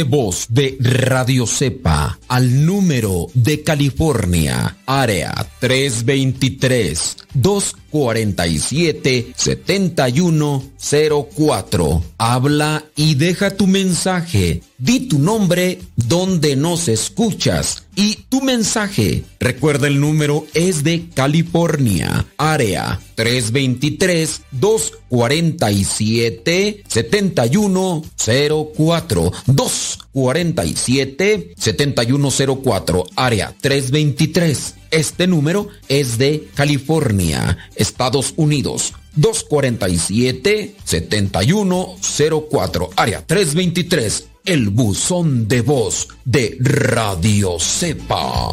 de voz de Radio Cepa al número de California, área 323 247 7104. Habla y deja tu mensaje. Di tu nombre donde nos escuchas y tu mensaje. Recuerda el número es de California, área 323 247 7104 247 7104 área 323 este número es de California, Estados Unidos. 247-7104, área 323, el buzón de voz de Radio Cepa.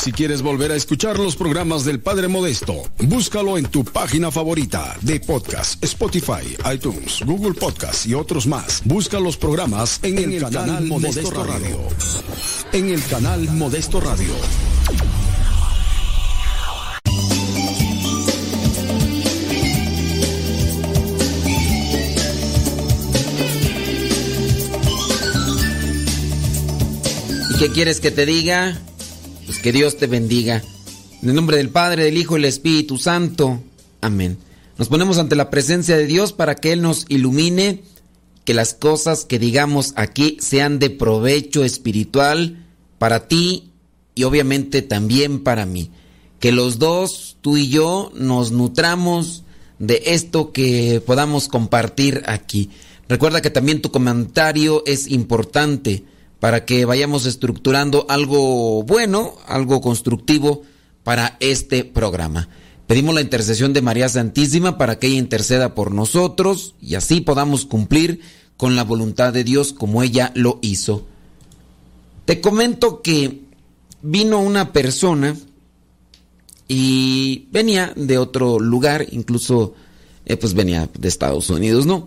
Si quieres volver a escuchar los programas del Padre Modesto, búscalo en tu página favorita de podcast, Spotify, iTunes, Google Podcast y otros más. Busca los programas en, el, canal, Modesto, Radio. En el canal Modesto Radio. Qué quieres que te diga? Pues que Dios te bendiga. En el nombre del Padre, del Hijo y del Espíritu Santo. Amén. Nos ponemos ante la presencia de Dios para que Él nos ilumine, que las cosas que digamos aquí sean de provecho espiritual para ti y obviamente también para mí. Que los dos, tú y yo, nos nutramos de esto que podamos compartir aquí. Recuerda que también tu comentario es importante para que vayamos estructurando algo bueno, algo constructivo para este programa. Pedimos la intercesión de María Santísima para que ella interceda por nosotros y así podamos cumplir con la voluntad de Dios como ella lo hizo. Te comento que vino una persona y venía de otro lugar, incluso eh, pues venía de Estados Unidos, ¿no?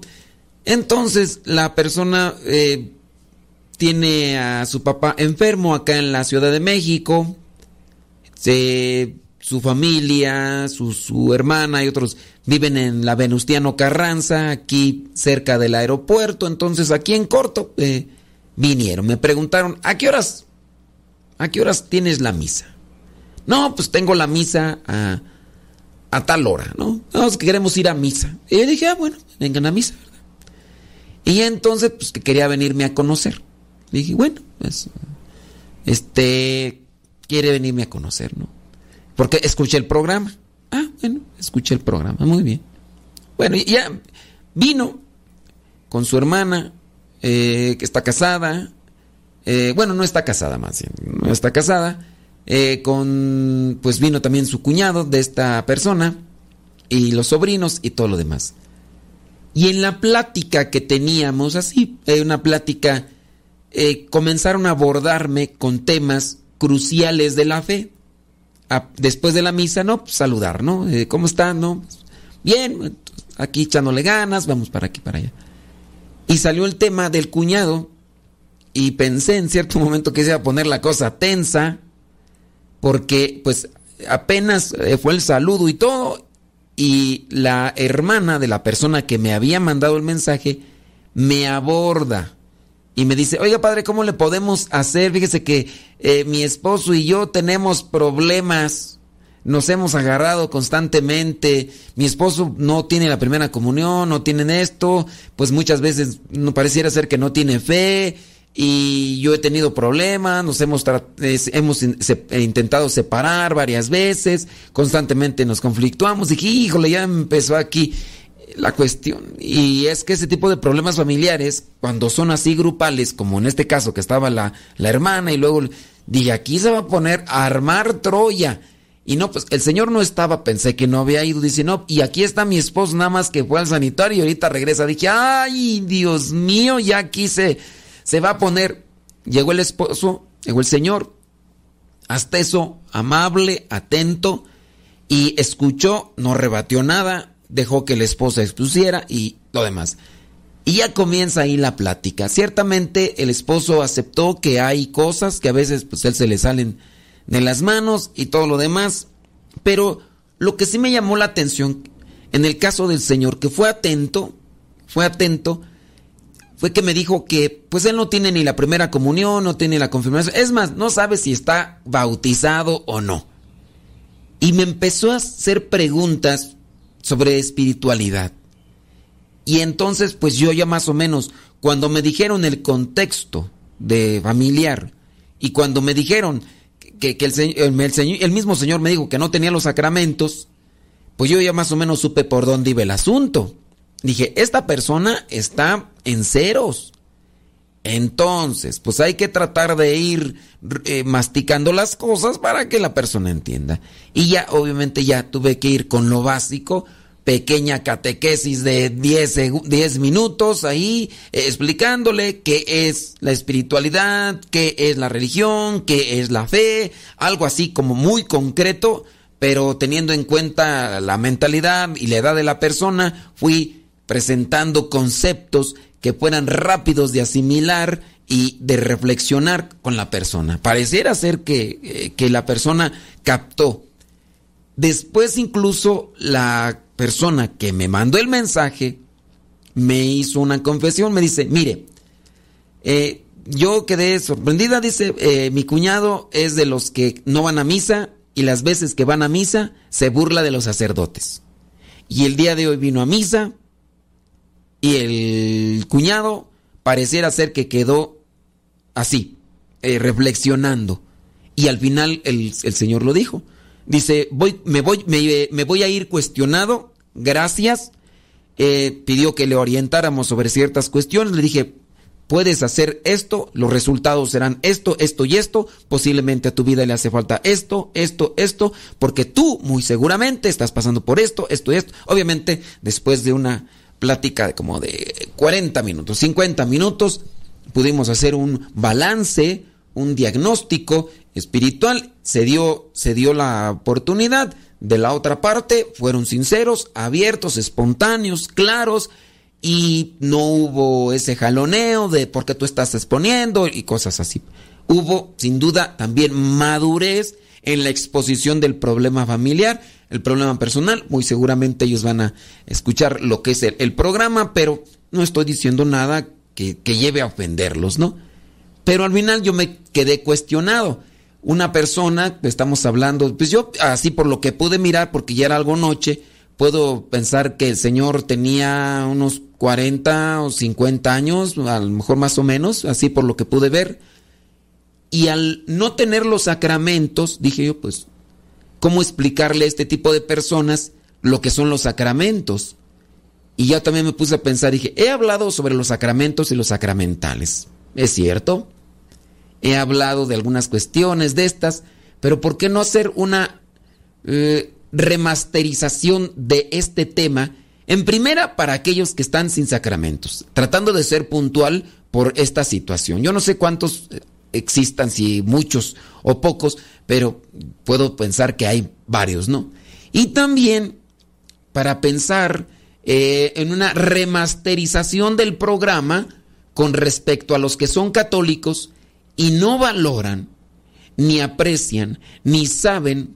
Entonces la persona eh, tiene a su papá enfermo acá en la Ciudad de México. su familia, su, hermana y otros viven en la Venustiano Carranza, aquí cerca del aeropuerto. Entonces aquí en corto eh, vinieron. Me preguntaron, ¿a qué horas? ¿A qué horas tienes la misa? No, pues tengo la misa a, a tal hora, ¿no? No, que queremos ir a misa. Y yo dije, ah, bueno, vengan a misa. Y entonces, pues que quería venirme a conocer dije, bueno, pues, este, quiere venirme a conocer, ¿no? Porque escuché el programa. Ah, bueno, escuché el programa, muy bien. Bueno, ya vino con su hermana, eh, que está casada. Eh, bueno, no está casada más bien, no está casada. Eh, con, pues vino también su cuñado de esta persona y los sobrinos y todo lo demás. Y en la plática que teníamos, así, una plática eh, comenzaron a abordarme con temas cruciales de la fe. después de la misa, no, pues, saludar, ¿no? Eh, ¿Cómo están, no? Bien, aquí echándole ganas, vamos para aquí, para allá. Y salió el tema del cuñado y pensé en cierto momento que se iba a poner la cosa tensa porque pues apenas eh, fue el saludo y todo y la hermana de la persona que me había mandado el mensaje me aborda y me dice, oiga padre, ¿cómo le podemos hacer? Fíjese que eh, mi esposo y yo tenemos problemas, nos hemos agarrado constantemente, mi esposo no tiene la primera comunión, no tienen esto, pues muchas veces pareciera ser que no tiene fe. Y yo he tenido problemas, nos hemos, hemos intentado separar varias veces, constantemente nos conflictuamos, dije, híjole, ya empezó aquí la cuestión. Y es que ese tipo de problemas familiares, cuando son así grupales, como en este caso que estaba la, la hermana y luego dije, aquí se va a poner a armar Troya. Y no, pues el señor no estaba, pensé que no había ido, dice, no, y aquí está mi esposo nada más que fue al sanitario y ahorita regresa. Dije, ay, Dios mío, ya aquí se, se va a poner. Llegó el esposo, llegó el señor, hasta eso, amable, atento, y escuchó, no rebatió nada, dejó que la esposa expusiera y lo demás. Y ya comienza ahí la plática. Ciertamente el esposo aceptó que hay cosas que a veces pues él se le salen de las manos y todo lo demás, Pero lo que sí me llamó la atención en el caso del Señor, que fue atento, fue atento, fue que me dijo que pues él no tiene ni la primera comunión, no tiene la confirmación, es más, no sabe si está bautizado o no. Y me empezó a hacer preguntas sobre espiritualidad. Y entonces pues yo ya más o menos, cuando me dijeron el contexto de familiar y cuando me dijeron que, el, el mismo Señor me dijo que no tenía los sacramentos, pues yo ya más o menos supe por dónde iba el asunto. Dije, esta persona está en ceros. Entonces, pues hay que tratar de ir eh, masticando las cosas para que la persona entienda. Y ya, obviamente, ya tuve que ir con lo básico, pequeña catequesis de 10, minutos ahí, eh, explicándole qué es la espiritualidad, qué es la religión, qué es la fe, algo así como muy concreto pero teniendo en cuenta la mentalidad y la edad de la persona, fui presentando conceptos que fueran rápidos de asimilar y de reflexionar con la persona. Pareciera ser que, eh, que la persona captó. Después incluso la persona que me mandó el mensaje me hizo una confesión, me dice, mire, eh, yo quedé sorprendida, dice, eh, mi cuñado es de los que no van a misa y las veces que van a misa se burla de los sacerdotes. Y el día de hoy vino a misa y el cuñado pareciera ser que quedó así, eh, reflexionando. Y al final el, Señor lo dijo. Dice, voy, me, voy, me, voy a ir cuestionado, gracias. Eh, pidió que le orientáramos sobre ciertas cuestiones. Le dije, puedes hacer esto, los resultados serán esto, esto y esto, posiblemente a tu vida le hace falta esto, esto, esto, porque tú muy seguramente estás pasando por esto, esto y esto. Obviamente, después de una plática como de 40 minutos, 50 minutos, pudimos hacer un balance, un diagnóstico espiritual, se dio, se dio la oportunidad. De la otra parte, fueron sinceros, abiertos, espontáneos, claros, y no hubo ese jaloneo de por qué tú estás exponiendo y cosas así. Hubo, sin duda, también madurez en la exposición del problema familiar, el problema personal. Muy seguramente ellos van a escuchar lo que es el, programa, pero no estoy diciendo nada que, que lleve a ofenderlos, ¿no? Pero al final yo me quedé cuestionado. Una persona, estamos hablando, pues yo así por lo que pude mirar, porque ya era algo noche, puedo pensar que el Señor tenía unos 40 o 50 años, a lo mejor más o menos, así por lo que pude ver. Y al no tener los sacramentos, dije yo, pues, ¿cómo explicarle a este tipo de personas lo que son los sacramentos? Y yo también me puse a pensar, dije, he hablado sobre los sacramentos y los sacramentales. Es cierto, he hablado de algunas cuestiones de estas, pero ¿por qué no hacer una eh, remasterización de este tema. En primera, para aquellos que están sin sacramentos, tratando de ser puntual por esta situación. Yo no sé cuántos existan, si muchos o pocos, pero puedo pensar que hay varios, ¿no? Y también para pensar eh, en una remasterización del programa con respecto a los que son católicos y no valoran, ni aprecian, ni saben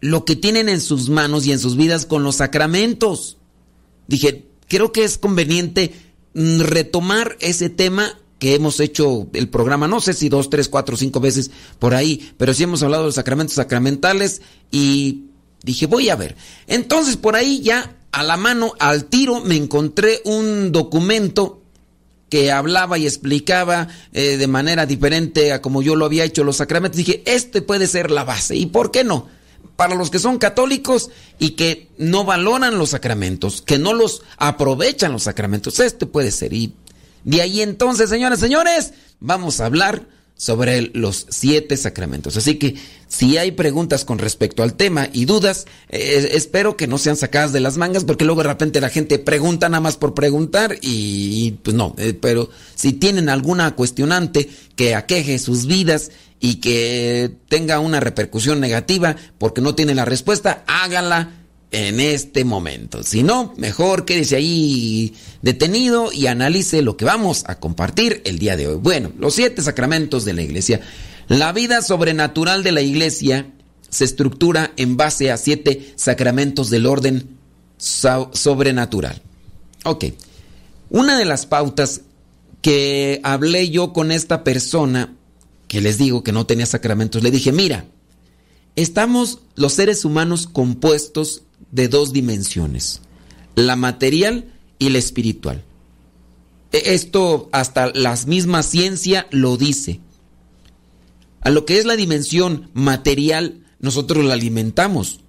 lo que tienen en sus manos y en sus vidas con los sacramentos. Dije, creo que es conveniente mm, retomar ese tema que hemos hecho el programa, no sé si dos, tres, cuatro, cinco veces por ahí, pero sí hemos hablado de los sacramentos sacramentales y dije, voy a ver. Entonces por ahí ya a la mano, al tiro, me encontré un documento que hablaba y explicaba eh, de manera diferente a como yo lo había hecho los sacramentos. Dije, este puede ser la base. ¿Y por qué no? para los que son católicos y que no valoran los sacramentos, que no los aprovechan los sacramentos. Este puede ser. Y de ahí entonces, señoras, señores, vamos a hablar sobre los siete sacramentos. Así que si hay preguntas con respecto al tema y dudas, eh, espero que no sean sacadas de las mangas porque luego de repente la gente pregunta nada más por preguntar y, pues no, eh, pero si tienen alguna cuestionante que aqueje sus vidas y que tenga una repercusión negativa porque no tiene la respuesta, hágala en este momento. Si no, mejor quédese ahí detenido y analice lo que vamos a compartir el día de hoy. Bueno, los siete sacramentos de la iglesia. La vida sobrenatural de la iglesia se estructura en base a siete sacramentos del orden sobrenatural. Ok. Una de las pautas que hablé yo con esta persona, que les digo que no tenía sacramentos, le dije, mira, estamos los seres humanos compuestos de dos dimensiones, la material y la espiritual. E, esto hasta la misma ciencia lo dice. A lo que es la dimensión material, nosotros la alimentamos.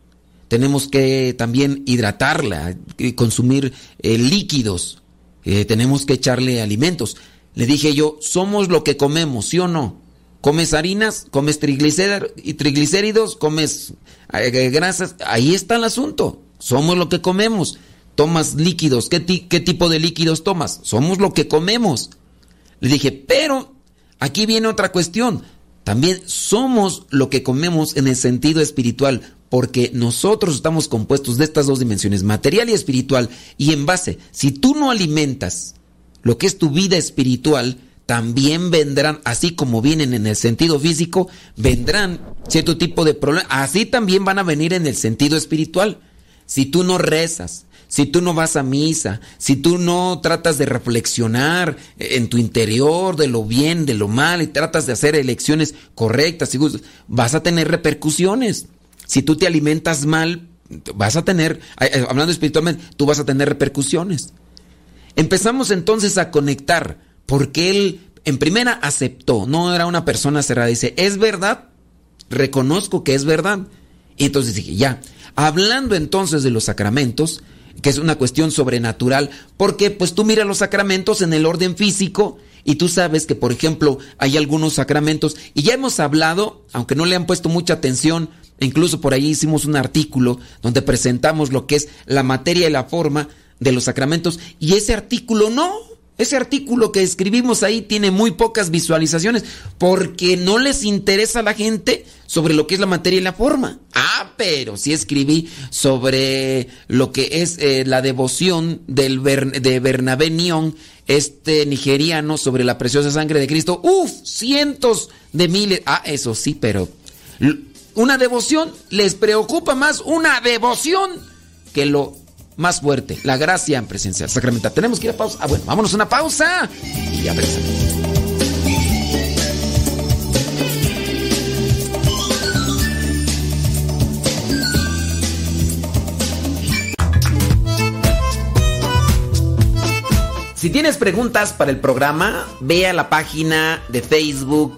Tenemos que también hidratarla, eh, consumir eh, líquidos, eh, tenemos que echarle alimentos. Le dije yo, somos lo que comemos, ¿sí o no? Comes harinas, comes triglicéridos, comes grasas, ahí está el asunto. Somos lo que comemos. Tomas líquidos, ¿Qué, ¿qué tipo de líquidos tomas? Somos lo que comemos. Le dije, pero aquí viene otra cuestión. También somos lo que comemos en el sentido espiritual, porque nosotros estamos compuestos de estas dos dimensiones, material y espiritual, y en base, si tú no alimentas lo que es tu vida espiritual, también vendrán, así como vienen en el sentido físico, vendrán cierto tipo de problemas, así también van a venir en el sentido espiritual. Si tú no rezas, si tú no vas a misa, si tú no tratas de reflexionar en tu interior de lo bien, de lo mal, y tratas de hacer elecciones correctas, vas a tener repercusiones. Si tú te alimentas mal, vas a tener, eh, hablando espiritualmente, tú vas a tener repercusiones. Empezamos entonces a conectar, porque él en primera aceptó, no era una persona cerrada, dice, es verdad, reconozco que es verdad. Y entonces dije, ya, hablando entonces de los sacramentos, que es una cuestión sobrenatural, porque pues tú miras los sacramentos en el orden físico y tú sabes que, por ejemplo, hay algunos sacramentos, y ya hemos hablado, aunque no le han puesto mucha atención, incluso por ahí hicimos un artículo donde presentamos lo que es la materia y la forma de los sacramentos, y ese artículo no, ese artículo que escribimos ahí tiene muy pocas visualizaciones porque no les interesa a la gente sobre lo que es la materia y la forma. Ah, pero sí escribí sobre lo que es eh, la devoción del de Bernabé Nión, este nigeriano, sobre la preciosa sangre de Cristo. Uf, cientos de miles. Ah, eso sí, pero una devoción les preocupa más una devoción que lo más fuerte, la gracia presencial sacramental. Tenemos que ir a pausa. Ah, bueno, vámonos a una pausa y ya Si tienes preguntas para el programa, ve a la página de Facebook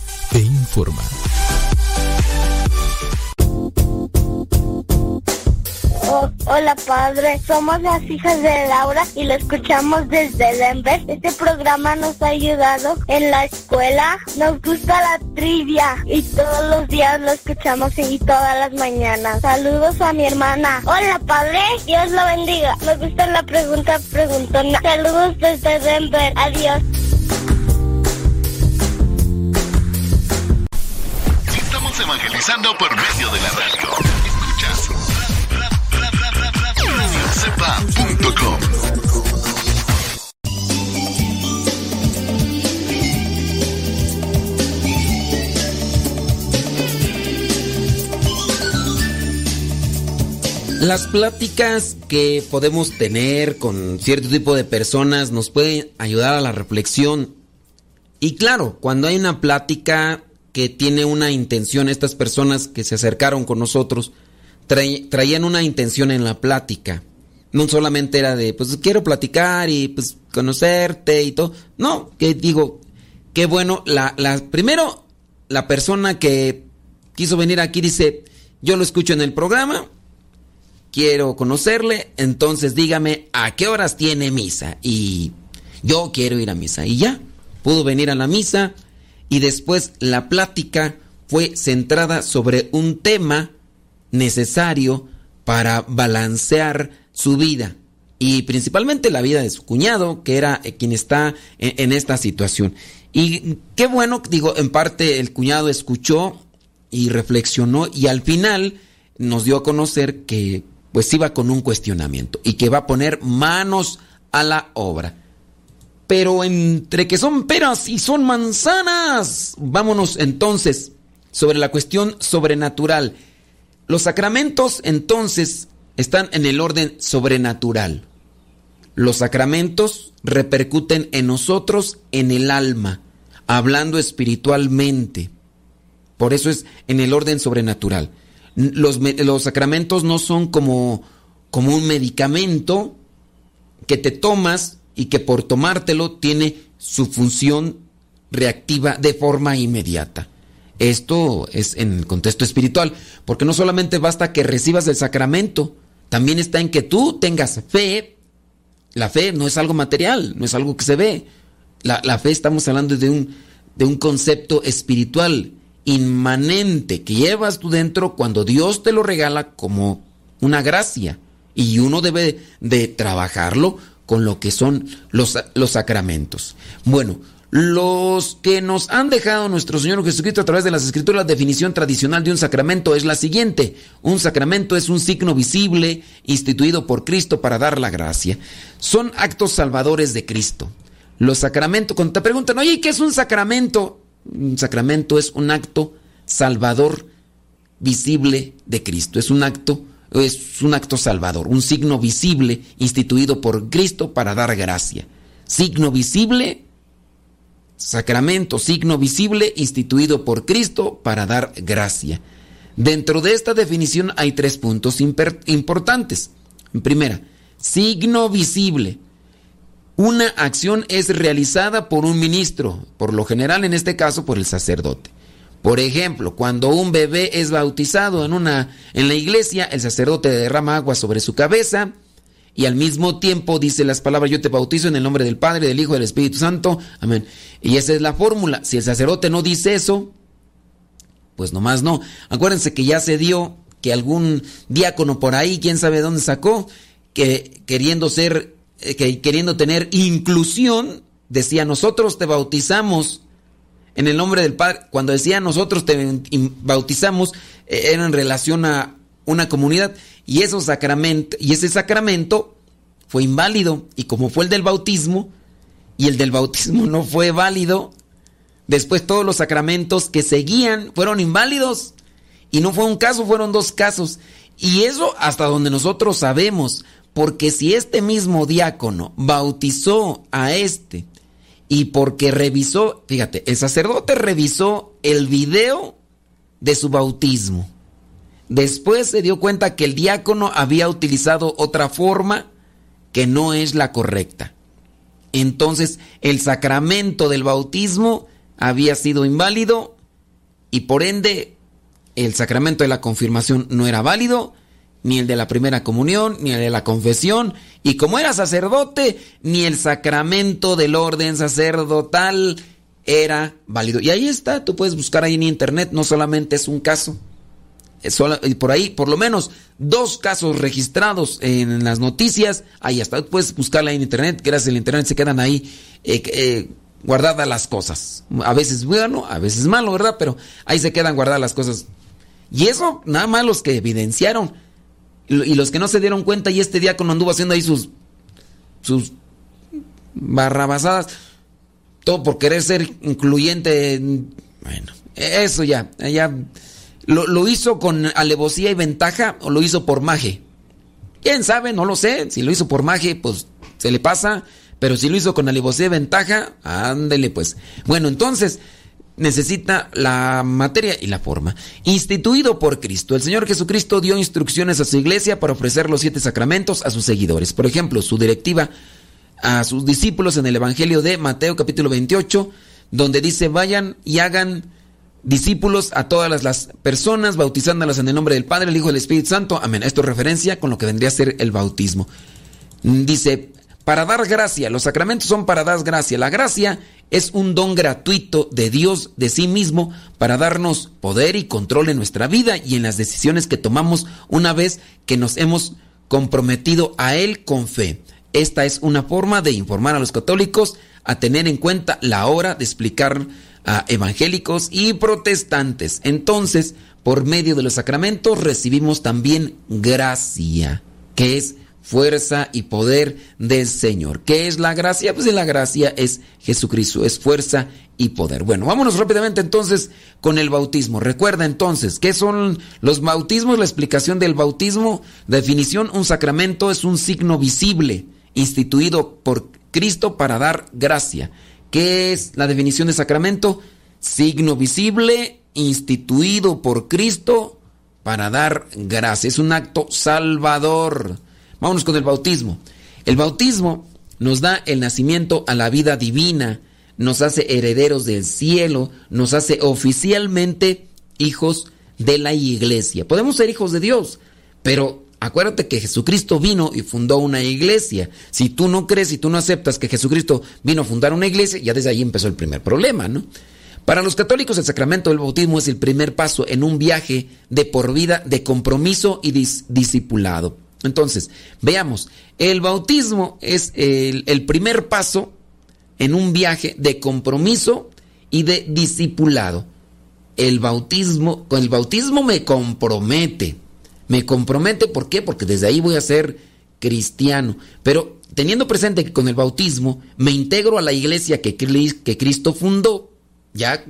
e informa. hola padre, somos las hijas de Laura y lo escuchamos desde Denver. Este programa nos ha ayudado en la escuela. Nos gusta la trivia y todos los días lo escuchamos y todas las mañanas. Saludos a mi hermana. Hola padre, Dios lo bendiga. Me gusta la pregunta preguntona. Saludos desde Denver. Adiós. Evangelizando por medio de la radio. Escuchas radiocepa.com. Las pláticas que podemos tener con cierto tipo de personas nos pueden ayudar a la reflexión. Y claro, cuando hay una plática que tiene una intención, estas personas que se acercaron con nosotros, traían una intención en la plática. No solamente era de, pues quiero platicar y pues conocerte y todo. No, que digo, qué bueno. La, la, primero, la persona que quiso venir aquí dice, yo lo escucho en el programa, quiero conocerle, entonces dígame a qué horas tiene misa. Y yo quiero ir a misa. Y ya, pudo venir a la misa y después la plática fue centrada sobre un tema necesario para balancear su vida y principalmente la vida de su cuñado, que era eh, quien está en, esta situación. Y qué bueno, digo, en parte el cuñado escuchó y reflexionó y al final nos dio a conocer que pues iba con un cuestionamiento y que va a poner manos a la obra. Pero entre que son peras y son manzanas, vámonos entonces sobre la cuestión sobrenatural. Los sacramentos entonces están en el orden sobrenatural. Los sacramentos repercuten en nosotros en el alma, hablando espiritualmente. Por eso es en el orden sobrenatural. Los, los sacramentos no son como, como un medicamento que te tomas y que por tomártelo tiene su función reactiva de forma inmediata. Esto es en el contexto espiritual, porque no solamente basta que recibas el sacramento, también está en que tú tengas fe. La fe no es algo material, no es algo que se ve. La, la fe estamos hablando de un, de un concepto espiritual inmanente que llevas tú dentro cuando Dios te lo regala como una gracia. Y uno debe de trabajarlo con lo que son los, los sacramentos. Bueno, los que nos han dejado nuestro Señor Jesucristo a través de las Escrituras, la definición tradicional de un sacramento es la siguiente. Un sacramento es un signo visible instituido por Cristo para dar la gracia. Son actos salvadores de Cristo. Los sacramentos, cuando te preguntan, oye, ¿qué es un sacramento? Un sacramento es un acto salvador visible de Cristo. Es un acto, es un acto salvador, un signo visible instituido por Cristo para dar gracia. Signo visible sacramento, signo visible instituido por Cristo para dar gracia. Dentro de esta definición hay tres puntos importantes. Primera, signo visible. Una acción es realizada por un ministro, por lo general en este caso por el sacerdote. Por ejemplo, cuando un bebé es bautizado en una en la iglesia, el sacerdote derrama agua sobre su cabeza y al mismo tiempo dice las palabras, yo te bautizo en el nombre del Padre, del Hijo del Espíritu Santo. Amén. Y esa es la fórmula. Si el sacerdote no dice eso, pues nomás no. Acuérdense que ya se dio que algún diácono por ahí, quién sabe dónde sacó, que queriendo ser, eh, que queriendo tener inclusión, decía, nosotros te bautizamos en el nombre del Padre. Cuando decía nosotros te bautizamos, eh, era en relación a una comunidad y, esos sacramento, y ese sacramento fue inválido. Y como fue el del bautismo, y el del bautismo no fue válido, después todos los sacramentos que seguían fueron inválidos. Y no fue un caso, fueron dos casos. Y eso hasta donde nosotros sabemos, porque si este mismo diácono bautizó a este y porque revisó, fíjate, el sacerdote revisó el video de su bautismo Después se dio cuenta que el diácono había utilizado otra forma que no es la correcta. Entonces el sacramento del bautismo había sido inválido y por ende el sacramento de la confirmación no era válido, ni el de la primera comunión, ni el de la confesión, y como era sacerdote, ni el sacramento del orden sacerdotal era válido. Y ahí está, tú puedes buscar ahí en internet, no solamente es un caso por ahí, por lo menos dos casos registrados en las noticias. Ahí está, puedes buscarla en internet. Gracias al internet se quedan ahí eh, eh, guardadas las cosas. A veces bueno, a veces malo, ¿verdad? Pero ahí se quedan guardadas las cosas. Y eso, nada más los que evidenciaron. Y los que no se dieron cuenta, y este diácono anduvo haciendo ahí sus, sus barrabasadas. Todo por querer ser incluyente. Bueno, eso ya, ya ¿Lo, hizo con alevosía y ventaja o lo hizo por maje? ¿Quién sabe? No lo sé. Si lo hizo por maje, pues se le pasa. Pero si lo hizo con alevosía y ventaja, ándele pues. Bueno, entonces, necesita la materia y la forma. Instituido por Cristo, el Señor Jesucristo dio instrucciones a su iglesia para ofrecer los siete sacramentos a sus seguidores. Por ejemplo, su directiva a sus discípulos en el Evangelio de Mateo capítulo 28, donde dice, vayan y hagan discípulos a todas las, personas, bautizándolas en el nombre del Padre, el Hijo y el Espíritu Santo. Amén. Esto es referencia con lo que vendría a ser el bautismo. Dice, para dar gracia, los sacramentos son para dar gracia. La gracia es un don gratuito de Dios de sí mismo para darnos poder y control en nuestra vida y en las decisiones que tomamos una vez que nos hemos comprometido a Él con fe. Esta es una forma de informar a los católicos a tener en cuenta la hora de explicar a evangélicos y protestantes. Entonces, por medio de los sacramentos recibimos también gracia, que es fuerza y poder del Señor. ¿Qué es la gracia? Pues la gracia es Jesucristo, es fuerza y poder. Bueno, vámonos rápidamente entonces con el bautismo. Recuerda entonces, ¿qué son los bautismos? La explicación del bautismo, definición, un sacramento es un signo visible instituido por Cristo para dar gracia. ¿Qué es la definición de sacramento? Signo visible instituido por Cristo para dar gracia. Es un acto salvador. Vámonos con el bautismo. El bautismo nos da el nacimiento a la vida divina, nos hace herederos del cielo, nos hace oficialmente hijos de la iglesia. Podemos ser hijos de Dios, pero Acuérdate que Jesucristo vino y fundó una iglesia. Si tú no crees y tú no aceptas que Jesucristo vino a fundar una iglesia, ya desde ahí empezó el primer problema, ¿no? Para los católicos el sacramento del bautismo es el primer paso en un viaje de por vida de compromiso y discipulado. Entonces, veamos, el bautismo es el, primer paso en un viaje de compromiso y de discipulado. El bautismo, el bautismo me compromete me compromete, ¿por qué? Porque desde ahí voy a ser cristiano. Pero teniendo presente que con el bautismo me integro a la iglesia que, que Cristo fundó, ya.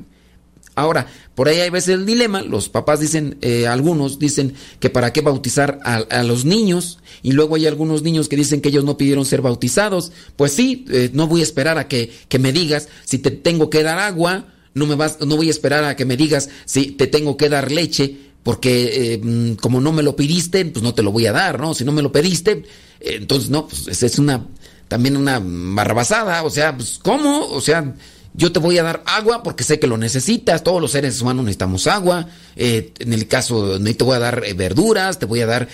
Ahora, por ahí hay veces el dilema, los papás dicen, eh, algunos dicen que para qué bautizar a, los niños, y luego hay algunos niños que dicen que ellos no pidieron ser bautizados. Pues sí, eh, no voy a esperar a que, que me digas si te tengo que dar agua, no, me vas, no voy a esperar a que me digas si te tengo que dar leche, porque eh, mm, como no me lo pidiste, pues no te lo voy a dar, ¿no? Si no me lo pediste, eh, entonces no, pues es una también una barrabasada, o sea, pues ¿cómo? O sea, yo te voy a dar agua porque sé que lo necesitas, todos los seres humanos necesitamos agua, eh, en el caso, te voy a dar verduras, te voy a dar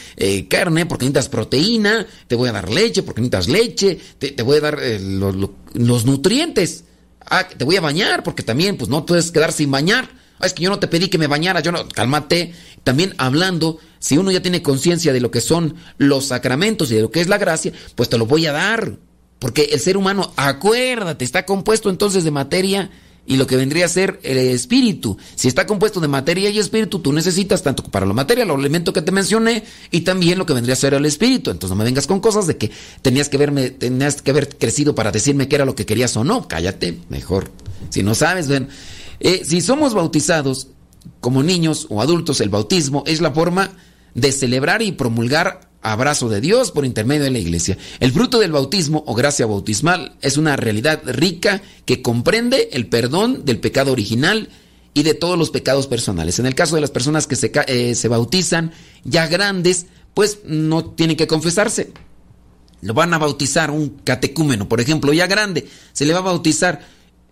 carne porque necesitas proteína, te voy a dar leche porque necesitas leche, te, voy a dar los nutrientes, ah, te voy a bañar porque también, pues no puedes quedar sin bañar. Ah, es que yo no te pedí que me bañara, yo no, cálmate. También hablando, si uno ya tiene conciencia de lo que son los sacramentos y de lo que es la gracia, pues te lo voy a dar. Porque el ser humano, acuérdate, está compuesto entonces de materia y lo que vendría a ser el espíritu. Si está compuesto de materia y espíritu, tú necesitas tanto para la materia, el elemento que te mencioné, y también lo que vendría a ser el espíritu. Entonces no me vengas con cosas de que tenías que verme, tenías que haber crecido para decirme qué era lo que querías o no. Cállate, mejor. Si no sabes, ven. Eh, si somos bautizados como niños o adultos, el bautismo es la forma de celebrar y promulgar abrazo de Dios por intermedio de la iglesia. El fruto del bautismo o gracia bautismal es una realidad rica que comprende el perdón del pecado original y de todos los pecados personales. En el caso de las personas que se, eh, se bautizan ya grandes, pues no tienen que confesarse. Lo van a bautizar un catecúmeno, por ejemplo, ya grande, se le va a bautizar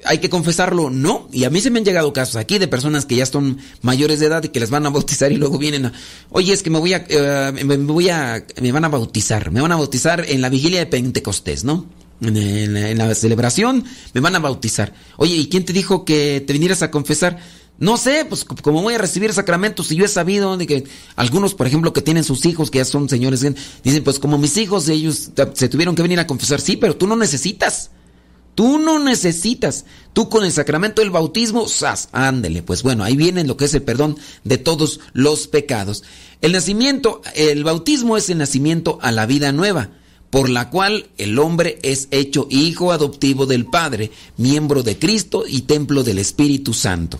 hay que confesarlo, no. Y a mí se me han llegado casos aquí de personas que ya son mayores de edad y que les van a bautizar y luego vienen a, oye, es que me voy a, eh, me voy a, me van a bautizar, me van a bautizar en la vigilia de Pentecostés, ¿no? En, la celebración me van a bautizar. Oye, ¿y quién te dijo que te vinieras a confesar? No sé, pues como voy a recibir sacramentos y yo he sabido de que algunos, por ejemplo, que tienen sus hijos, que ya son señores, dicen, pues como mis hijos, ellos se tuvieron que venir a confesar, sí, pero tú no necesitas. Tú no necesitas. Tú con el sacramento del bautismo, ¡zas! Ándele. Pues bueno, ahí viene lo que es el perdón de todos los pecados. El nacimiento, el bautismo es el nacimiento a la vida nueva, por la cual el hombre es hecho hijo adoptivo del Padre, miembro de Cristo y templo del Espíritu Santo.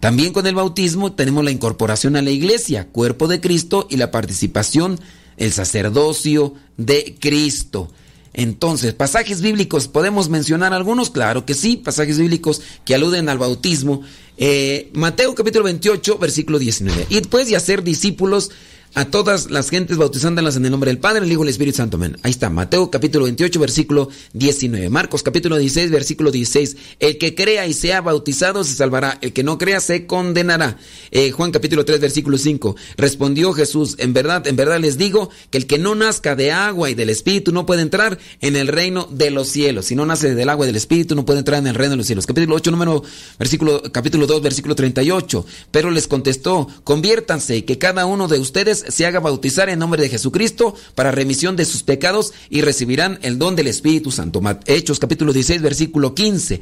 También con el bautismo tenemos la incorporación a la iglesia, cuerpo de Cristo y la participación, el sacerdocio de Cristo. Entonces, pasajes bíblicos, ¿podemos mencionar algunos? Claro que sí, pasajes bíblicos que aluden al bautismo. Eh, Mateo capítulo 28, versículo 19. Y después de hacer discípulos a todas las gentes bautizándolas en el nombre del Padre, el Hijo y el Espíritu Santo. Amén. Ahí está, Mateo capítulo 28, versículo 19. Marcos capítulo 16, versículo 16. El que crea y sea bautizado se salvará, el que no crea se condenará. Eh, Juan capítulo 3, versículo 5. Respondió Jesús, en verdad, en verdad les digo que el que no nazca de agua y del Espíritu no puede entrar en el reino de los cielos. Si no nace del agua y del Espíritu no puede entrar en el reino de los cielos. Capítulo 8, número, versículo, capítulo 2, versículo 38. Pero les contestó, conviértanse que cada uno de ustedes se haga bautizar en nombre de Jesucristo para remisión de sus pecados y recibirán el don del Espíritu Santo. Hechos capítulo 16, versículo 15.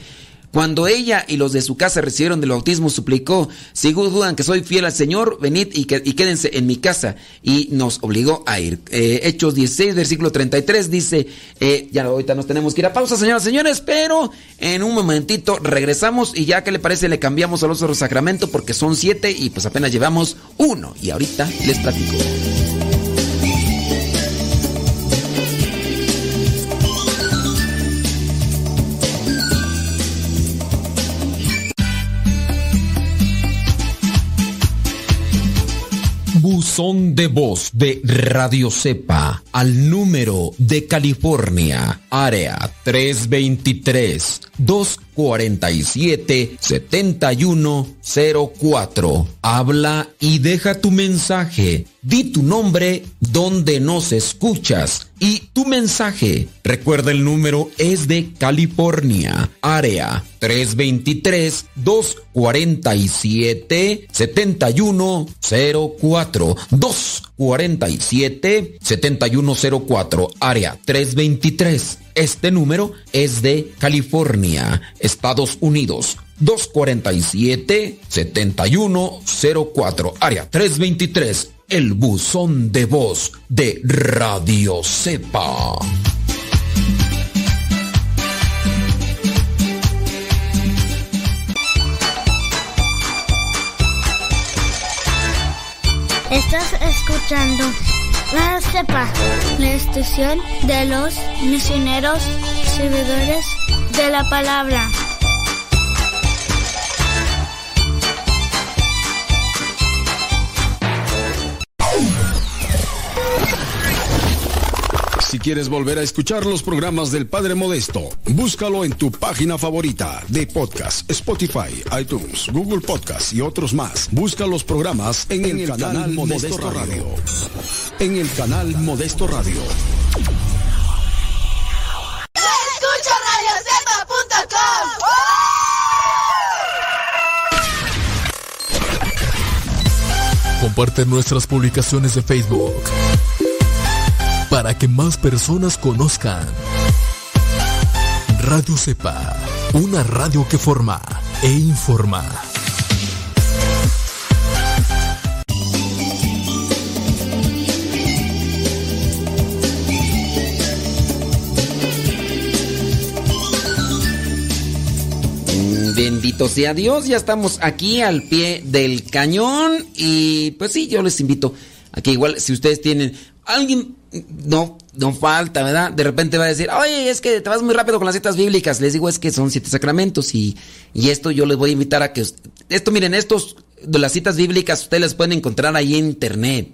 Cuando ella y los de su casa recibieron del bautismo, suplicó, si dudan que soy fiel al Señor, venid y, quédense en mi casa. Y nos obligó a ir. Eh, Hechos 16, versículo 33 dice, eh, ya ahorita nos tenemos que ir a pausa, señoras y señores, pero en un momentito regresamos y ya que le parece le cambiamos al otro sacramento porque son siete y pues apenas llevamos uno. Y ahorita les platico. Buzón de voz de Radio Cepa al número de California, área 323 247 7104. Habla y deja tu mensaje. Di tu nombre donde nos escuchas y tu mensaje. Recuerda el número es de California, área 323 247 7104 247 7104 área 323 este número es de California, Estados Unidos. 247-7104, área 323, el buzón de voz de Radio Cepa. Estás escuchando la CEPA, la estación de los misioneros servidores de la palabra. Si quieres volver a escuchar los programas del Padre Modesto, búscalo en tu página favorita de podcast, Spotify, iTunes, Google Podcast y otros más. Busca los programas en, el, canal, Modesto, Radio. En el canal Modesto Radio. Escucha Comparte nuestras publicaciones de Facebook para que más personas conozcan. Radio Cepa, una radio que forma e informa. Bendito sea Dios, ya estamos aquí al pie del cañón y pues sí, yo les invito a que igual si ustedes tienen alguien no, no falta, ¿verdad? De repente va a decir, oye, es que te vas muy rápido con las citas bíblicas. Les digo, es que son siete sacramentos y, y esto yo les voy a invitar a que... Esto, miren, estos de las citas bíblicas ustedes las pueden encontrar ahí en internet.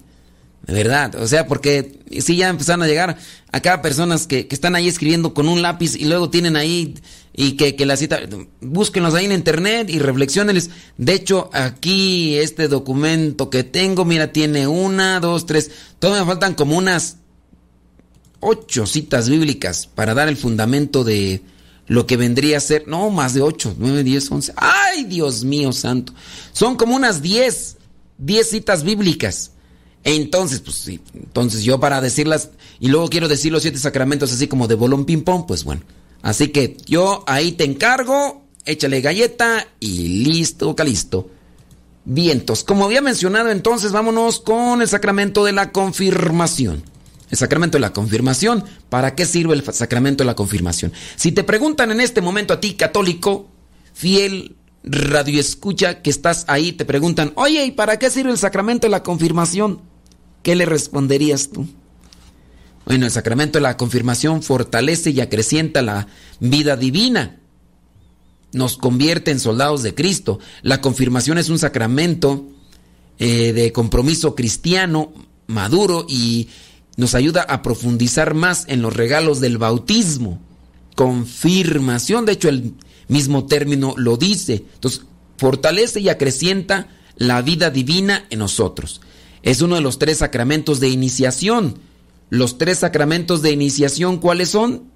De verdad, o sea, porque si ya empezaron a llegar acá personas que, que, están ahí escribiendo con un lápiz y luego tienen ahí y que, que la cita, búsquenlos ahí en internet y reflexionenles. De hecho, aquí este documento que tengo, mira, tiene una, dos, tres, todavía me faltan como unas ocho citas bíblicas para dar el fundamento de lo que vendría a ser, no, más de ocho, nueve, diez, once. ¡Ay, Dios mío santo! Son como unas diez, diez citas bíblicas. Entonces, pues sí, entonces yo para decirlas, y luego quiero decir los siete sacramentos así como de bolón ping pong, pues bueno. Así que yo ahí te encargo, échale galleta y listo, calisto. Vientos. Como había mencionado, entonces vámonos con el sacramento de la confirmación. El sacramento de la confirmación. ¿Para qué sirve el sacramento de la confirmación? Si te preguntan en este momento a ti, católico, fiel, radio escucha, que estás ahí, te preguntan, oye, ¿y para qué sirve el sacramento de la confirmación? ¿Qué le responderías tú? Bueno, el sacramento de la confirmación fortalece y acrecienta la vida divina. Nos convierte en soldados de Cristo. La confirmación es un sacramento eh, de compromiso cristiano maduro y nos ayuda a profundizar más en los regalos del bautismo. Confirmación, de hecho el mismo término lo dice. Entonces, fortalece y acrecienta la vida divina en nosotros. Es uno de los tres sacramentos de iniciación. Los tres sacramentos de iniciación, ¿cuáles son?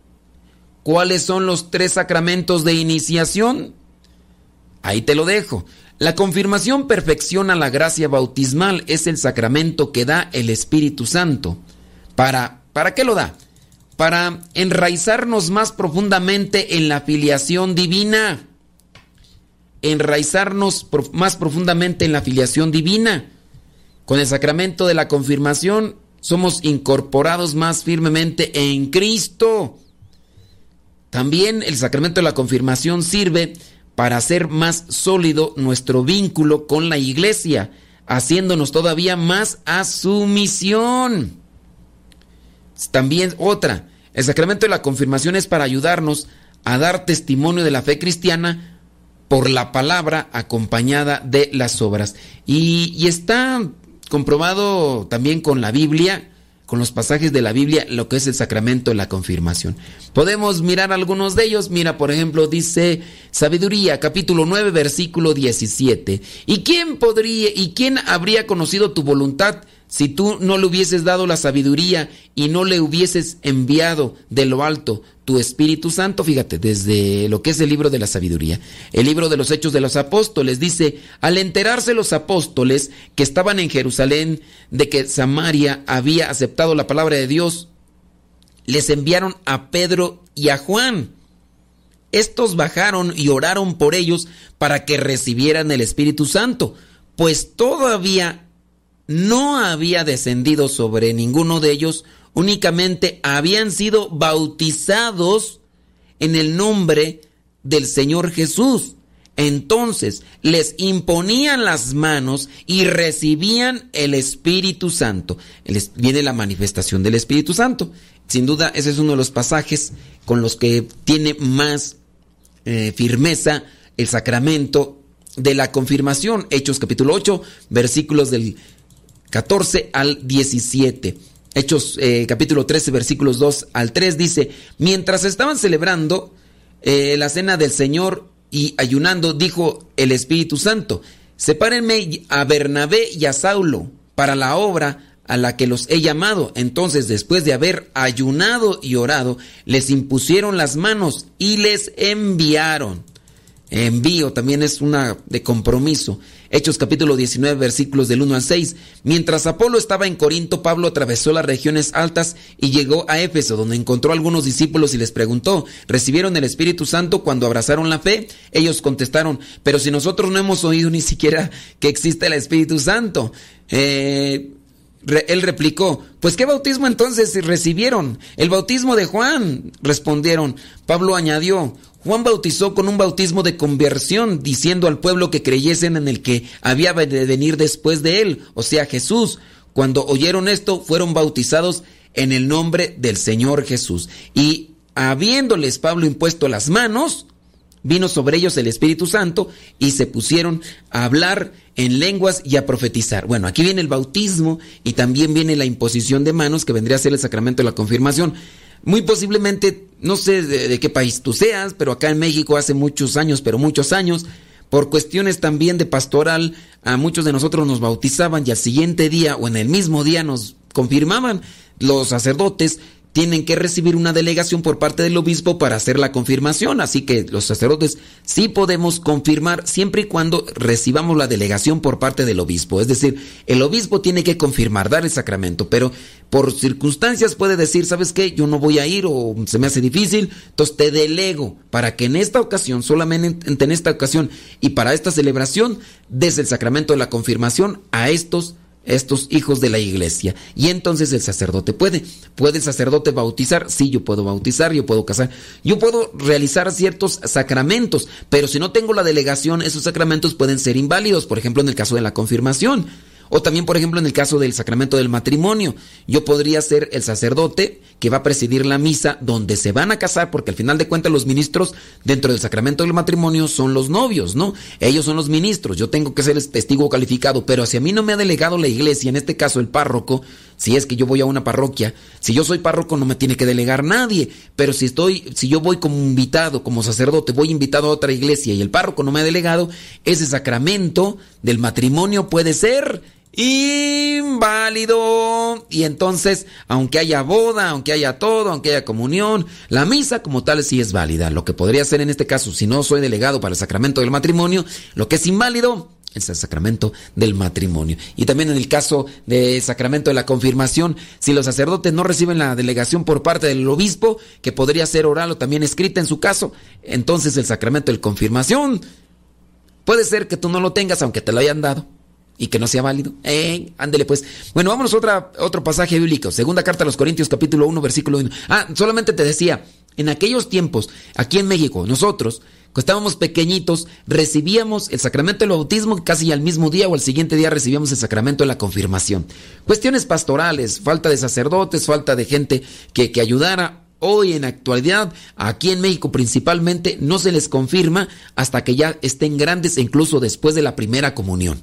¿Cuáles son los tres sacramentos de iniciación? Ahí te lo dejo. La confirmación perfecciona la gracia bautismal, es el sacramento que da el Espíritu Santo. ¿Para, ¿para qué lo da? Para enraizarnos más profundamente en la filiación divina. Enraizarnos más profundamente en la filiación divina. Con el sacramento de la confirmación somos incorporados más firmemente en Cristo. También el sacramento de la confirmación sirve para hacer más sólido nuestro vínculo con la iglesia, haciéndonos todavía más a su misión. También otra, el sacramento de la confirmación es para ayudarnos a dar testimonio de la fe cristiana por la palabra acompañada de las obras. Y, está comprobado también con la Biblia con los pasajes de la Biblia lo que es el sacramento de la confirmación. Podemos mirar algunos de ellos. Mira, por ejemplo, dice Sabiduría, capítulo 9, versículo 17. ¿Y quién podría y quién habría conocido tu voluntad si tú no le hubieses dado la sabiduría y no le hubieses enviado de lo alto tu Espíritu Santo, fíjate, desde lo que es el libro de la sabiduría, el libro de los hechos de los apóstoles, dice, al enterarse los apóstoles que estaban en Jerusalén de que Samaria había aceptado la palabra de Dios, les enviaron a Pedro y a Juan. Estos bajaron y oraron por ellos para que recibieran el Espíritu Santo, pues todavía no había descendido sobre ninguno de ellos, únicamente habían sido bautizados en el nombre del Señor Jesús. Entonces les imponían las manos y recibían el Espíritu Santo. Viene la manifestación del Espíritu Santo. Sin duda, ese es uno de los pasajes con los que tiene más eh, firmeza el sacramento de la confirmación. Hechos capítulo 8, versículos del 14 al 17. Hechos eh, capítulo 13 versículos 2 al 3 dice, mientras estaban celebrando eh, la cena del Señor y ayunando, dijo el Espíritu Santo, sepárenme a Bernabé y a Saulo para la obra a la que los he llamado. Entonces, después de haber ayunado y orado, les impusieron las manos y les enviaron. Envío también es una de compromiso. Hechos capítulo 19 versículos del 1 al 6. Mientras Apolo estaba en Corinto, Pablo atravesó las regiones altas y llegó a Éfeso, donde encontró a algunos discípulos y les preguntó, ¿recibieron el Espíritu Santo cuando abrazaron la fe? Ellos contestaron, pero si nosotros no hemos oído ni siquiera que existe el Espíritu Santo. Eh, él replicó, pues ¿qué bautismo entonces recibieron? El bautismo de Juan, respondieron. Pablo añadió, Juan bautizó con un bautismo de conversión, diciendo al pueblo que creyesen en el que había de venir después de él, o sea, Jesús. Cuando oyeron esto, fueron bautizados en el nombre del Señor Jesús. Y habiéndoles Pablo impuesto las manos, vino sobre ellos el Espíritu Santo y se pusieron a hablar en lenguas y a profetizar. Bueno, aquí viene el bautismo y también viene la imposición de manos, que vendría a ser el sacramento de la confirmación. Muy posiblemente, no sé de, qué país tú seas, pero acá en México hace muchos años, pero muchos años, por cuestiones también de pastoral, a muchos de nosotros nos bautizaban y al siguiente día o en el mismo día nos confirmaban los sacerdotes tienen que recibir una delegación por parte del obispo para hacer la confirmación. Así que los sacerdotes sí podemos confirmar siempre y cuando recibamos la delegación por parte del obispo. Es decir, el obispo tiene que confirmar, dar el sacramento, pero por circunstancias puede decir, ¿sabes qué? Yo no voy a ir o se me hace difícil, entonces te delego para que en esta ocasión, solamente en esta ocasión y para esta celebración, des el sacramento de la confirmación a estos estos hijos de la iglesia. Y entonces el sacerdote puede. ¿Puede el sacerdote bautizar? Sí, yo puedo bautizar, yo puedo casar. Yo puedo realizar ciertos sacramentos, pero si no tengo la delegación, esos sacramentos pueden ser inválidos. Por ejemplo, en el caso de la confirmación. O también, por ejemplo, en el caso del sacramento del matrimonio, yo podría ser el sacerdote que va a presidir la misa donde se van a casar, porque al final de cuentas los ministros dentro del sacramento del matrimonio son los novios, ¿no? Ellos son los ministros, yo tengo que ser el testigo calificado, pero si a mí no me ha delegado la iglesia, en este caso el párroco, si es que yo voy a una parroquia, si yo soy párroco no me tiene que delegar nadie, pero si estoy, si yo voy como invitado, como sacerdote, voy invitado a otra iglesia y el párroco no me ha delegado, ese sacramento del matrimonio puede ser inválido. Y entonces, aunque haya boda, aunque haya todo, aunque haya comunión, la misa como tal sí es válida. Lo que podría ser en este caso, si no soy delegado para el sacramento del matrimonio, lo que es inválido es el sacramento del matrimonio. Y también en el caso del sacramento de la confirmación, si los sacerdotes no reciben la delegación por parte del obispo, que podría ser oral o también escrita en su caso, entonces el sacramento de confirmación puede ser que tú no lo tengas aunque te lo hayan dado y que no sea válido. Eh, ándele pues. Bueno, vámonos a otra, otro pasaje bíblico. Segunda carta a los Corintios capítulo 1 versículo 1. Ah, solamente te decía, en aquellos tiempos, aquí en México, nosotros, cuando estábamos pequeñitos, recibíamos el sacramento del bautismo casi al mismo día o al siguiente día recibíamos el sacramento de la confirmación. Cuestiones pastorales, falta de sacerdotes, falta de gente que, que ayudara. Hoy en actualidad, aquí en México principalmente, no se les confirma hasta que ya estén grandes incluso después de la primera comunión.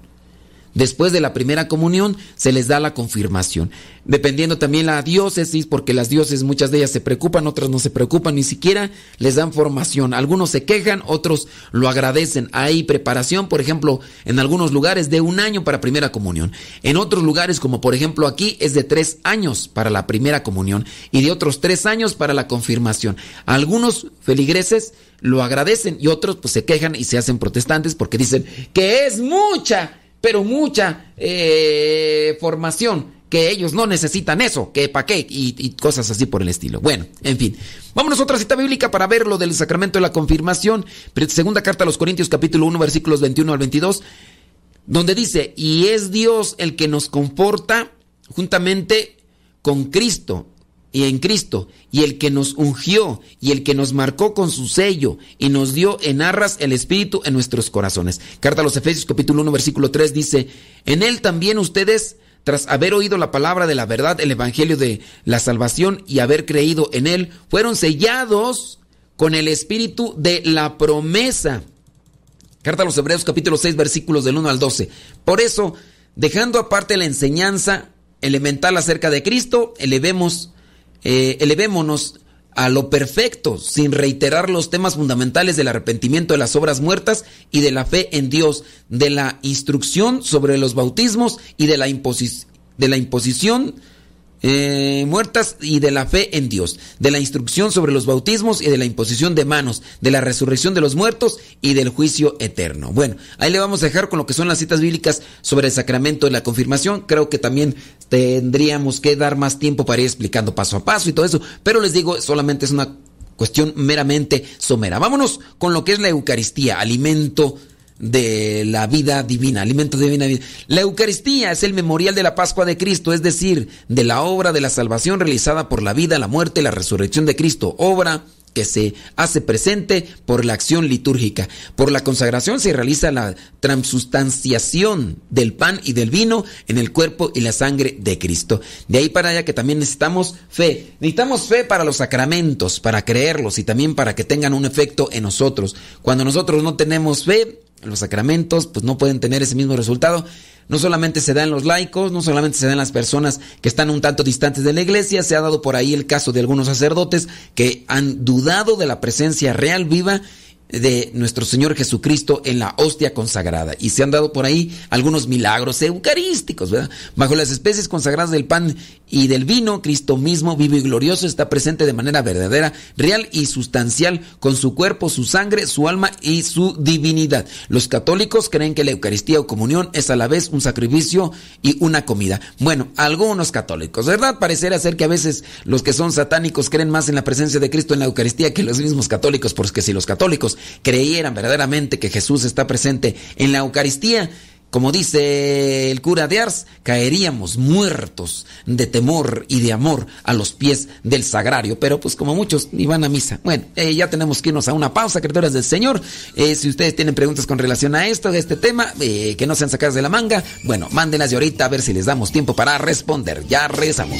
Después de la primera comunión se les da la confirmación. Dependiendo también la diócesis, porque las diócesis muchas de ellas se preocupan, otras no se preocupan, ni siquiera les dan formación. Algunos se quejan, otros lo agradecen. Hay preparación, por ejemplo, en algunos lugares de un año para primera comunión. En otros lugares, como por ejemplo aquí, es de tres años para la primera comunión y de otros tres años para la confirmación. Algunos feligreses lo agradecen y otros pues se quejan y se hacen protestantes porque dicen que es mucha pero mucha eh, formación, que ellos no necesitan eso, que pa' qué, y, cosas así por el estilo. Bueno, en fin. Vámonos a otra cita bíblica para ver lo del sacramento de la confirmación. Segunda carta a los Corintios capítulo 1 versículos 21 al 22, donde dice, y es Dios el que nos comporta juntamente con Cristo y en Cristo, y el que nos ungió, y el que nos marcó con su sello, y nos dio en arras el Espíritu en nuestros corazones. Carta a los Efesios capítulo 1 versículo 3 dice, en él también ustedes, tras haber oído la palabra de la verdad, el Evangelio de la salvación, y haber creído en él, fueron sellados con el Espíritu de la promesa. Carta a los Hebreos capítulo 6 versículos del 1 al 12. Por eso, dejando aparte la enseñanza elemental acerca de Cristo, elevemos eh, elevémonos a lo perfecto, sin reiterar los temas fundamentales del arrepentimiento de las obras muertas y de la fe en Dios, de la instrucción sobre los bautismos y de la, de la imposición eh, muertas y de la fe en Dios, de la instrucción sobre los bautismos y de la imposición de manos, de la resurrección de los muertos y del juicio eterno. Bueno, ahí le vamos a dejar con lo que son las citas bíblicas sobre el sacramento de la confirmación. Creo que también tendríamos que dar más tiempo para ir explicando paso a paso y todo eso, pero les digo, solamente es una cuestión meramente somera. Vámonos con lo que es la Eucaristía, alimento de la vida divina, alimento de vida. La Eucaristía es el memorial de la Pascua de Cristo, es decir, de la obra de la salvación realizada por la vida, la muerte y la resurrección de Cristo, obra que se hace presente por la acción litúrgica. Por la consagración se realiza la transustanciación del pan y del vino en el cuerpo y la sangre de Cristo. De ahí para allá que también necesitamos fe. Necesitamos fe para los sacramentos, para creerlos y también para que tengan un efecto en nosotros. Cuando nosotros no tenemos fe, los sacramentos pues no pueden tener ese mismo resultado. No solamente se da en los laicos, no solamente se da en las personas que están un tanto distantes de la iglesia, se ha dado por ahí el caso de algunos sacerdotes que han dudado de la presencia real viva de nuestro Señor Jesucristo en la hostia consagrada. Y se han dado por ahí algunos milagros eucarísticos, ¿verdad? Bajo las especies consagradas del pan y del vino, Cristo mismo, vivo y glorioso, está presente de manera verdadera, real y sustancial, con su cuerpo, su sangre, su alma y su divinidad. Los católicos creen que la Eucaristía o comunión es a la vez un sacrificio y una comida. Bueno, algunos católicos, ¿verdad? Parecerá ser que a veces los que son satánicos creen más en la presencia de Cristo en la Eucaristía que los mismos católicos, porque si los católicos creyeran verdaderamente que Jesús está presente en la Eucaristía, como dice el cura de Ars, caeríamos muertos de temor y de amor a los pies del sagrario. Pero pues como muchos ni van a misa. Bueno, eh, ya tenemos que irnos a una pausa, criaturas del Señor. Eh, si ustedes tienen preguntas con relación a esto, a este tema, eh, que no sean sacadas de la manga, bueno, mándenlas de ahorita a ver si les damos tiempo para responder. Ya regresamos.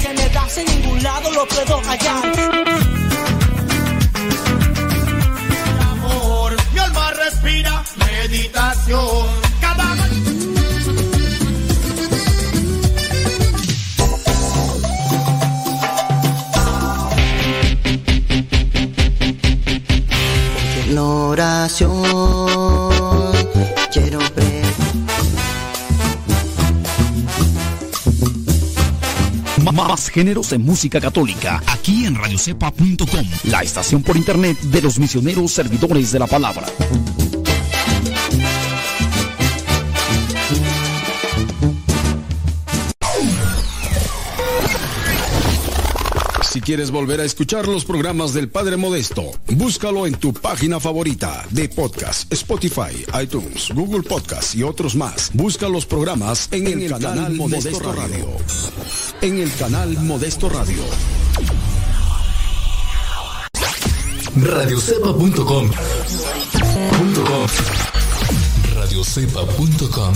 Que me das en ningún lado lo puedo hallar. Géneros en música católica, aquí en radiocepa.com, la estación por internet de los misioneros servidores de la palabra. Si quieres volver a escuchar los programas del Padre Modesto, búscalo en tu página favorita de podcast, Spotify, iTunes, Google Podcast y otros más. Busca los programas en, el, canal, Modesto, Radio. En el canal Modesto Radio. Radiocepa.com Radiocepa.com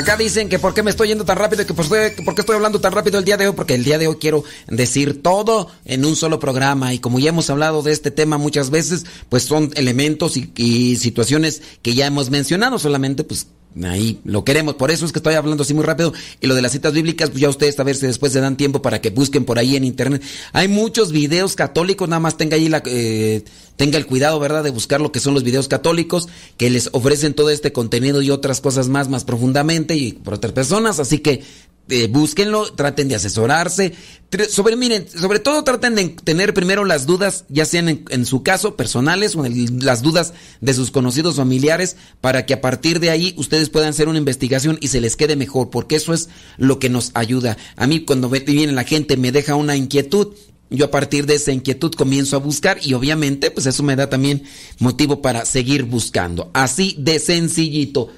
Acá dicen que por qué me estoy yendo tan rápido, que por, qué estoy hablando tan rápido el día de hoy, porque el día de hoy quiero decir todo en un solo programa. Y como ya hemos hablado de este tema muchas veces, pues son elementos y, y situaciones que ya hemos mencionado, solamente pues Ahí lo queremos, por eso es que estoy hablando así muy rápido. Y lo de las citas bíblicas, pues ya ustedes a ver si después se dan tiempo para que busquen por ahí en internet. Hay muchos videos católicos, nada más tenga ahí la, eh, tenga el cuidado, ¿verdad?, de buscar lo que son los videos católicos, que les ofrecen todo este contenido y otras cosas más, más profundamente y por otras personas. Así que eh, búsquenlo, traten de asesorarse. Sobre, miren, sobre todo traten de tener primero las dudas, ya sean en, su caso personales o las dudas de sus conocidos familiares, para que a partir de ahí ustedes puedan hacer una investigación y se les quede mejor, porque eso es lo que nos ayuda. A mí cuando viene la gente me deja una inquietud, yo a partir de esa inquietud comienzo a buscar y obviamente pues eso me da también motivo para seguir buscando. Así de sencillito.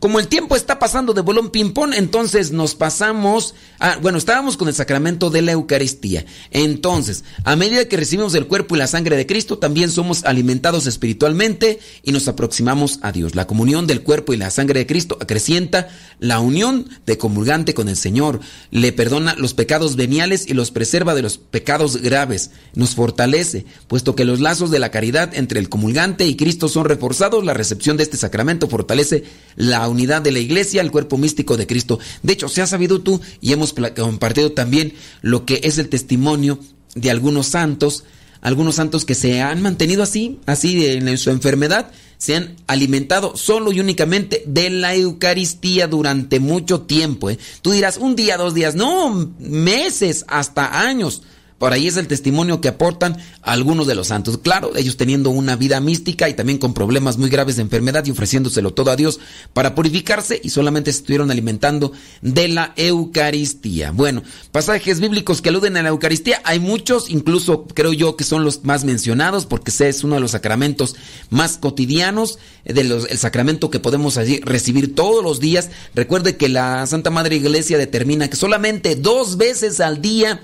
Como el tiempo está pasando de bolón ping-pong, entonces nos pasamos. A, bueno, estábamos con el sacramento de la Eucaristía. Entonces, a medida que recibimos el cuerpo y la sangre de Cristo, también somos alimentados espiritualmente y nos aproximamos a Dios. La comunión del cuerpo y la sangre de Cristo acrecienta la unión de comulgante con el Señor. Le perdona los pecados veniales y los preserva de los pecados graves. Nos fortalece, puesto que los lazos de la caridad entre el comulgante y Cristo son reforzados. La recepción de este sacramento fortalece la unidad de la iglesia, el cuerpo místico de Cristo. De hecho, se ha sabido tú y hemos compartido también lo que es el testimonio de algunos santos, algunos santos que se han mantenido así, así en su enfermedad, se han alimentado solo y únicamente de la Eucaristía durante mucho tiempo. ¿eh? Tú dirás, un día, dos días, no, meses, hasta años. Por ahí es el testimonio que aportan algunos de los santos. Claro, ellos teniendo una vida mística y también con problemas muy graves de enfermedad y ofreciéndoselo todo a Dios para purificarse y solamente se estuvieron alimentando de la Eucaristía. Bueno, pasajes bíblicos que aluden a la Eucaristía, hay muchos, incluso creo yo que son los más mencionados porque ese es uno de los sacramentos más cotidianos, del el sacramento que podemos allí recibir todos los días. Recuerde que la Santa Madre Iglesia determina que solamente dos veces al día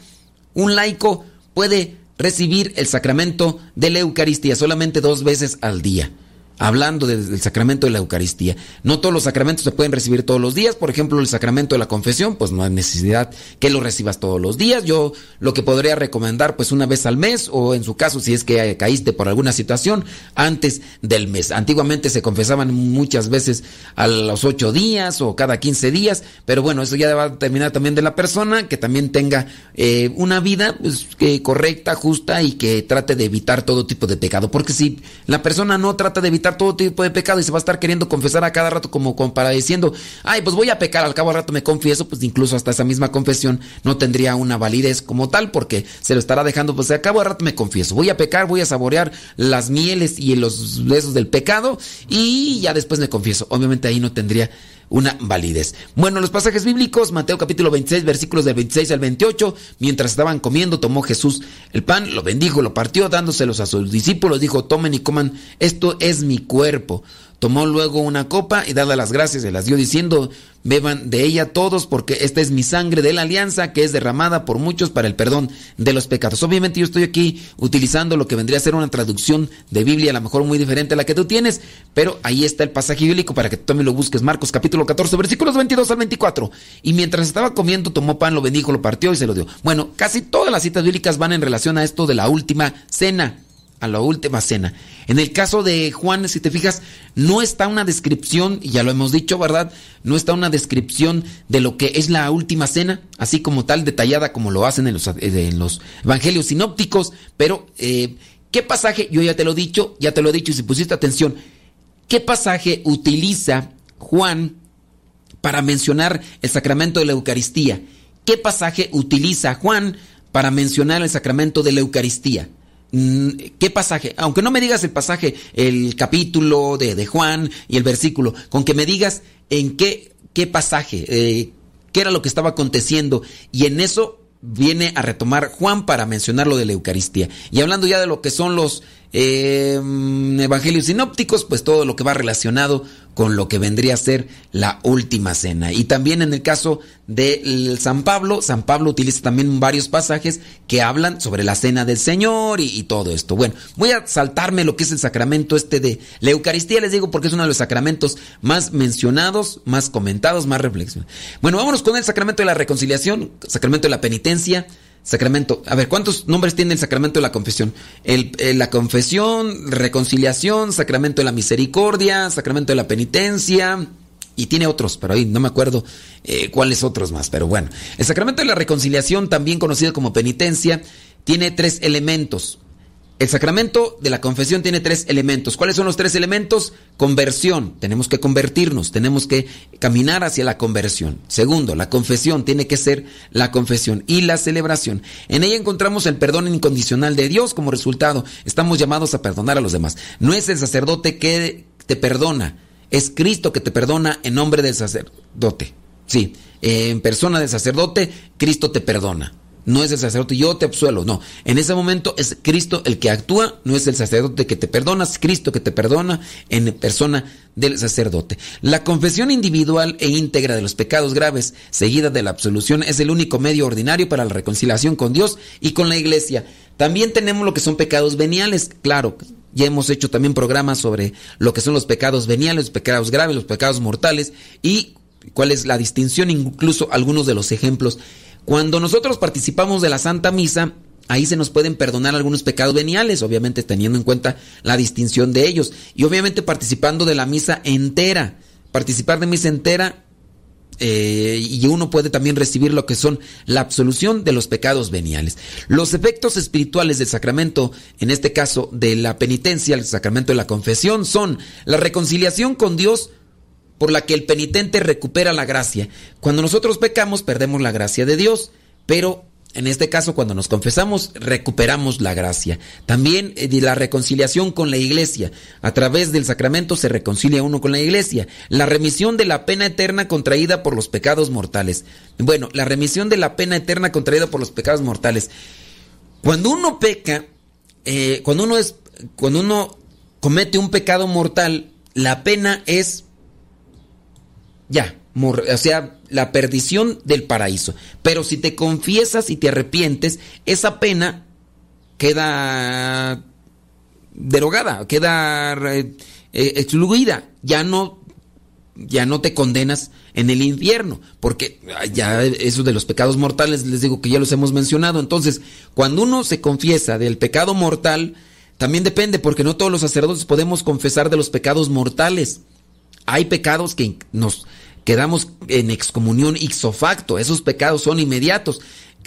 un laico puede recibir el sacramento de la Eucaristía solamente dos veces al día hablando del sacramento de la Eucaristía. No todos los sacramentos se pueden recibir todos los días. Por ejemplo, el sacramento de la confesión, pues no hay necesidad que lo recibas todos los días. Yo lo que podría recomendar, pues una vez al mes, o en su caso, si es que caíste por alguna situación, antes del mes. Antiguamente se confesaban muchas veces a los ocho días o cada quince días, pero bueno, eso ya va a terminar también de la persona, que también tenga eh, una vida pues, correcta, justa y que trate de evitar todo tipo de pecado. Porque si la persona no trata de evitar todo tipo de pecado y se va a estar queriendo confesar a cada rato como, para diciendo, ay, pues voy a pecar, al cabo al rato me confieso, pues incluso hasta esa misma confesión no tendría una validez como tal porque se lo estará dejando, pues al cabo al rato me confieso, voy a pecar, voy a saborear las mieles y los besos del pecado y ya después me confieso. Obviamente ahí no tendría una validez. Bueno, los pasajes bíblicos, Mateo capítulo 26, versículos del 26 al 28, mientras estaban comiendo, tomó Jesús el pan, lo bendijo, lo partió, dándoselos a sus discípulos, dijo, tomen y coman, esto es mi cuerpo. Tomó luego una copa y dada las gracias se las dio diciendo, beban de ella todos porque esta es mi sangre de la alianza que es derramada por muchos para el perdón de los pecados. Obviamente yo estoy aquí utilizando lo que vendría a ser una traducción de Biblia, a lo mejor muy diferente a la que tú tienes, pero ahí está el pasaje bíblico para que tú también lo busques. Marcos capítulo 14, versículos 22 al 24. Y mientras estaba comiendo, tomó pan, lo bendijo, lo partió y se lo dio. Bueno, casi todas las citas bíblicas van en relación a esto de la última cena a la última cena. En el caso de Juan, si te fijas, no está una descripción, ya lo hemos dicho, ¿verdad? No está una descripción de lo que es la última cena, así como tal detallada como lo hacen en los, eh, evangelios sinópticos, pero eh, ¿qué pasaje? Yo ya te lo he dicho, ya te lo he dicho, y si pusiste atención, ¿qué pasaje utiliza Juan para mencionar el sacramento de la Eucaristía? ¿Qué pasaje utiliza Juan para mencionar el sacramento de la Eucaristía? Mm, ¿Qué pasaje? Aunque no me digas el pasaje, el capítulo de, de Juan y el versículo, con que me digas en qué, qué pasaje, eh, qué era lo que estaba aconteciendo. Y en eso viene a retomar Juan para mencionar lo de la Eucaristía. Y hablando ya de lo que son los eh, evangelios sinópticos, pues todo lo que va relacionado con lo que vendría a ser la última cena. Y también en el caso de San Pablo, San Pablo utiliza también varios pasajes que hablan sobre la cena del Señor y, todo esto. Bueno, voy a saltarme lo que es el sacramento este de la Eucaristía, les digo, porque es uno de los sacramentos más mencionados, más comentados, más reflexionados. Bueno, vámonos con el sacramento de la reconciliación, sacramento de la penitencia. Sacramento. A ver, ¿cuántos nombres tiene el sacramento de la confesión? El, eh, la confesión, reconciliación, sacramento de la misericordia, sacramento de la penitencia. Y tiene otros, pero ahí no me acuerdo eh, cuáles otros más. Pero bueno, el sacramento de la reconciliación, también conocido como penitencia, tiene tres elementos. El sacramento de la confesión tiene tres elementos. ¿Cuáles son los tres elementos? Conversión. Tenemos que convertirnos, tenemos que caminar hacia la conversión. Segundo, la confesión tiene que ser la confesión y la celebración. En ella encontramos el perdón incondicional de Dios como resultado. Estamos llamados a perdonar a los demás. No es el sacerdote que te perdona, es Cristo que te perdona en nombre del sacerdote. Sí, en persona del sacerdote, Cristo te perdona no es el sacerdote, yo te absuelo, no. En ese momento es Cristo el que actúa, no es el sacerdote que te perdona, es Cristo que te perdona en persona del sacerdote. La confesión individual e íntegra de los pecados graves, seguida de la absolución, es el único medio ordinario para la reconciliación con Dios y con la iglesia. También tenemos lo que son pecados veniales, claro. Ya hemos hecho también programas sobre lo que son los pecados veniales, los pecados graves, los pecados mortales y cuál es la distinción, incluso algunos de los ejemplos cuando nosotros participamos de la Santa Misa, ahí se nos pueden perdonar algunos pecados veniales, obviamente teniendo en cuenta la distinción de ellos. Y obviamente participando de la misa entera. Participar de misa entera eh, y uno puede también recibir lo que son la absolución de los pecados veniales. Los efectos espirituales del sacramento, en este caso de la penitencia, el sacramento de la confesión, son la reconciliación con Dios por la que el penitente recupera la gracia. Cuando nosotros pecamos, perdemos la gracia de Dios, pero en este caso, cuando nos confesamos, recuperamos la gracia. También eh, la reconciliación con la iglesia. A través del sacramento se reconcilia uno con la iglesia. La remisión de la pena eterna contraída por los pecados mortales. Bueno, la remisión de la pena eterna contraída por los pecados mortales. Cuando uno peca, eh, cuando uno es, cuando uno comete un pecado mortal, la pena es ya, o sea, la perdición del paraíso. Pero si te confiesas y te arrepientes, esa pena queda derogada, queda eh, eh, excluida. Ya no, ya no te condenas en el infierno, porque ya eso de los pecados mortales, les digo que ya los hemos mencionado. Entonces, cuando uno se confiesa del pecado mortal, también depende, porque no todos los sacerdotes podemos confesar de los pecados mortales. Hay pecados que nos quedamos en excomunión ixo facto, esos pecados son inmediatos.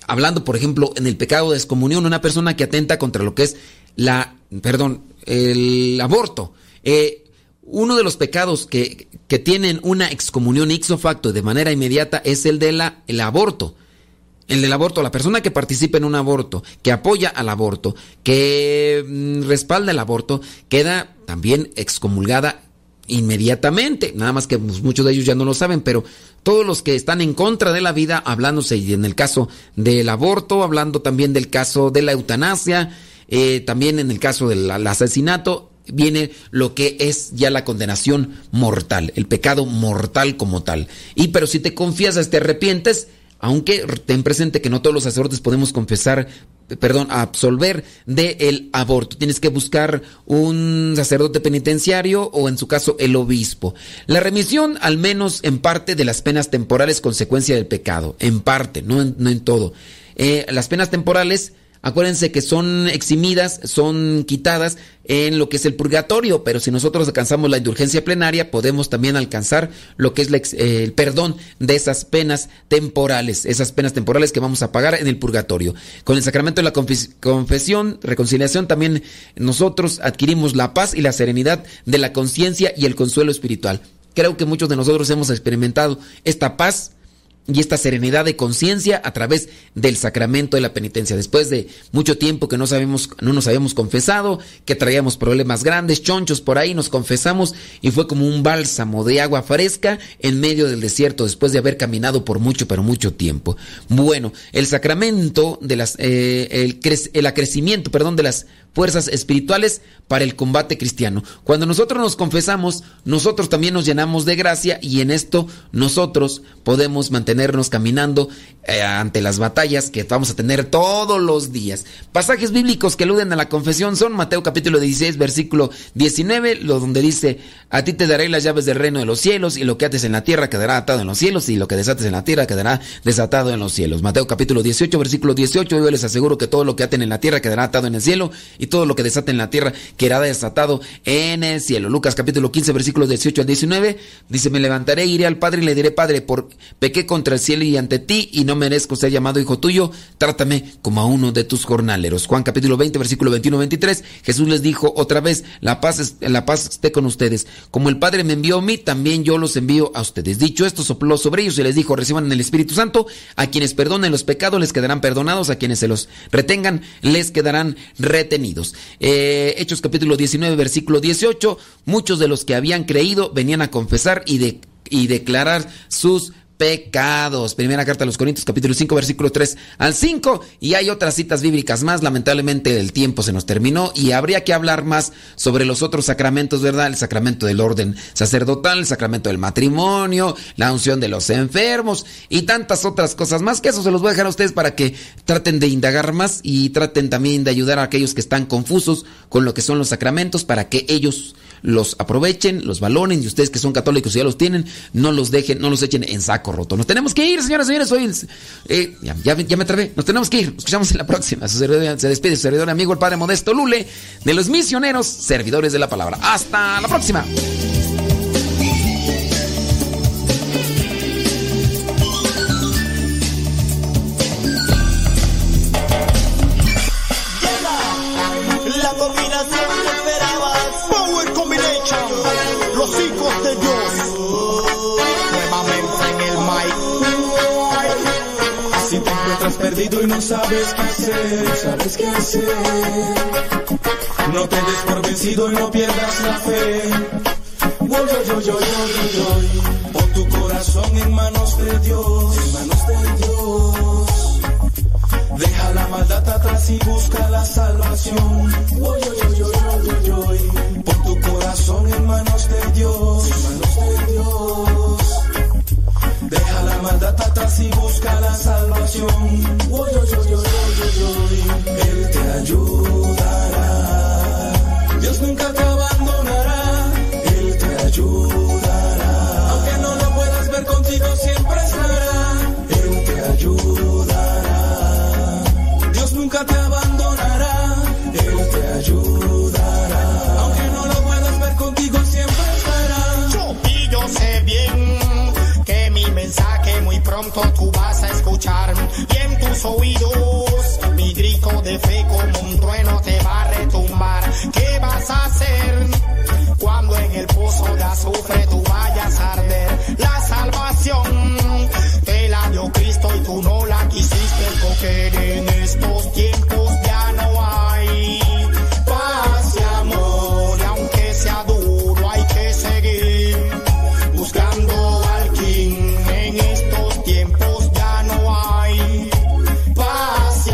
Hablando, por ejemplo, en el pecado de excomunión, una persona que atenta contra lo que es la, perdón, el aborto. Eh, uno de los pecados que, que, tienen una excomunión ixo facto de manera inmediata es el del el aborto. El del aborto, la persona que participa en un aborto, que apoya al aborto, que mm, respalda el aborto, queda también excomulgada inmediatamente. Nada más que pues, muchos de ellos ya no lo saben, pero todos los que están en contra de la vida, hablándose y en el caso del aborto, hablando también del caso de la eutanasia, eh, también en el caso del asesinato, viene lo que es ya la condenación mortal, el pecado mortal como tal. Y pero si te confiesas, te arrepientes, aunque ten presente que no todos los sacerdotes podemos confesar, perdón, absolver del el aborto. Tienes que buscar un sacerdote penitenciario o en su caso el obispo. La remisión, al menos en parte de las penas temporales, consecuencia del pecado. En parte, no en, no en todo. Eh, las penas temporales Acuérdense que son eximidas, son quitadas en lo que es el purgatorio, pero si nosotros alcanzamos la indulgencia plenaria, podemos también alcanzar lo que es eh, el perdón de esas penas temporales, esas penas temporales que vamos a pagar en el purgatorio. Con el sacramento de la confesión, reconciliación, también nosotros adquirimos la paz y la serenidad de la conciencia y el consuelo espiritual. Creo que muchos de nosotros hemos experimentado esta paz, y esta serenidad de conciencia a través del sacramento de la penitencia. Después de mucho tiempo que no sabemos, no nos habíamos confesado, que traíamos problemas grandes, chonchos por ahí, nos confesamos y fue como un bálsamo de agua fresca en medio del desierto después de haber caminado por mucho, pero mucho tiempo. Bueno, el sacramento de las, eh, el, el acrecimiento, perdón, de las fuerzas espirituales para el combate cristiano. Cuando nosotros nos confesamos, nosotros también nos llenamos de gracia y en esto nosotros podemos mantenernos caminando eh, ante las batallas que vamos a tener todos los días. Pasajes bíblicos que aluden a la confesión son Mateo capítulo 16 versículo 19, lo donde dice, a ti te daré las llaves del reino de los cielos y lo que ates en la tierra quedará atado en los cielos y lo que desates en la tierra quedará desatado en los cielos. Mateo capítulo 18 versículo 18, yo les aseguro que todo lo que aten en la tierra quedará atado en el cielo y todo lo que desate en la tierra quedará desatado en el cielo. Lucas capítulo 15, versículos 18 al 19, dice, me levantaré, iré al Padre y le diré, Padre, por pequé contra el cielo y ante ti y no merezco ser llamado hijo tuyo, trátame como a uno de tus jornaleros. Juan capítulo 20, versículo 21-23, Jesús les dijo otra vez, la paz, la paz esté con ustedes. Como el Padre me envió a mí, también yo los envío a ustedes. Dicho esto, sopló sobre ellos y les dijo, reciban el Espíritu Santo, a quienes perdonen los pecados les quedarán perdonados, a quienes se los retengan les quedarán retenidos. Eh, Hechos capítulo 19, versículo 18, muchos de los que habían creído venían a confesar y, de, y declarar sus pecados. Primera carta a los Corintios, capítulo 5, versículo 3 al 5. Y hay otras citas bíblicas más. Lamentablemente el tiempo se nos terminó y habría que hablar más sobre los otros sacramentos, ¿verdad? El sacramento del orden sacerdotal, el sacramento del matrimonio, la unción de los enfermos y tantas otras cosas más. Que eso se los voy a dejar a ustedes para que traten de indagar más y traten también de ayudar a aquellos que están confusos con lo que son los sacramentos para que ellos los aprovechen, los valoren y ustedes que son católicos y ya los tienen, no los dejen, no los echen en saco roto. Nos tenemos que ir, señoras y señores. Hoy, eh, ya, me trabé. Nos tenemos que ir. Nos escuchamos en la próxima. Se despide su servidor amigo, el Padre Modesto Lule, de los misioneros, servidores de la palabra. Hasta la próxima. Perdido y no sabes qué hacer. Sabes qué hacer. No te des por vencido y no pierdas la fe. Yo, yo, yo, Pon tu corazón en manos de Dios. En manos de Dios. Deja la maldad atrás y busca la salvación. Pon tu corazón en manos de Dios. En manos de Dios. La maldad atrás y busca la salvación. Él te ayudará. Dios nunca te abandonará. Él te ayudará. Aunque no lo puedas ver contigo, siempre estará. Él te ayudará. Dios nunca te abandonará. pronto tú vas a escuchar y en tus oídos mi grito de fe como un trueno te va a retumbar. ¿Qué vas a hacer cuando en el pozo de azufre tú vayas a arder? La salvación te la dio Cristo y tú no la quisiste coger en estos tiempos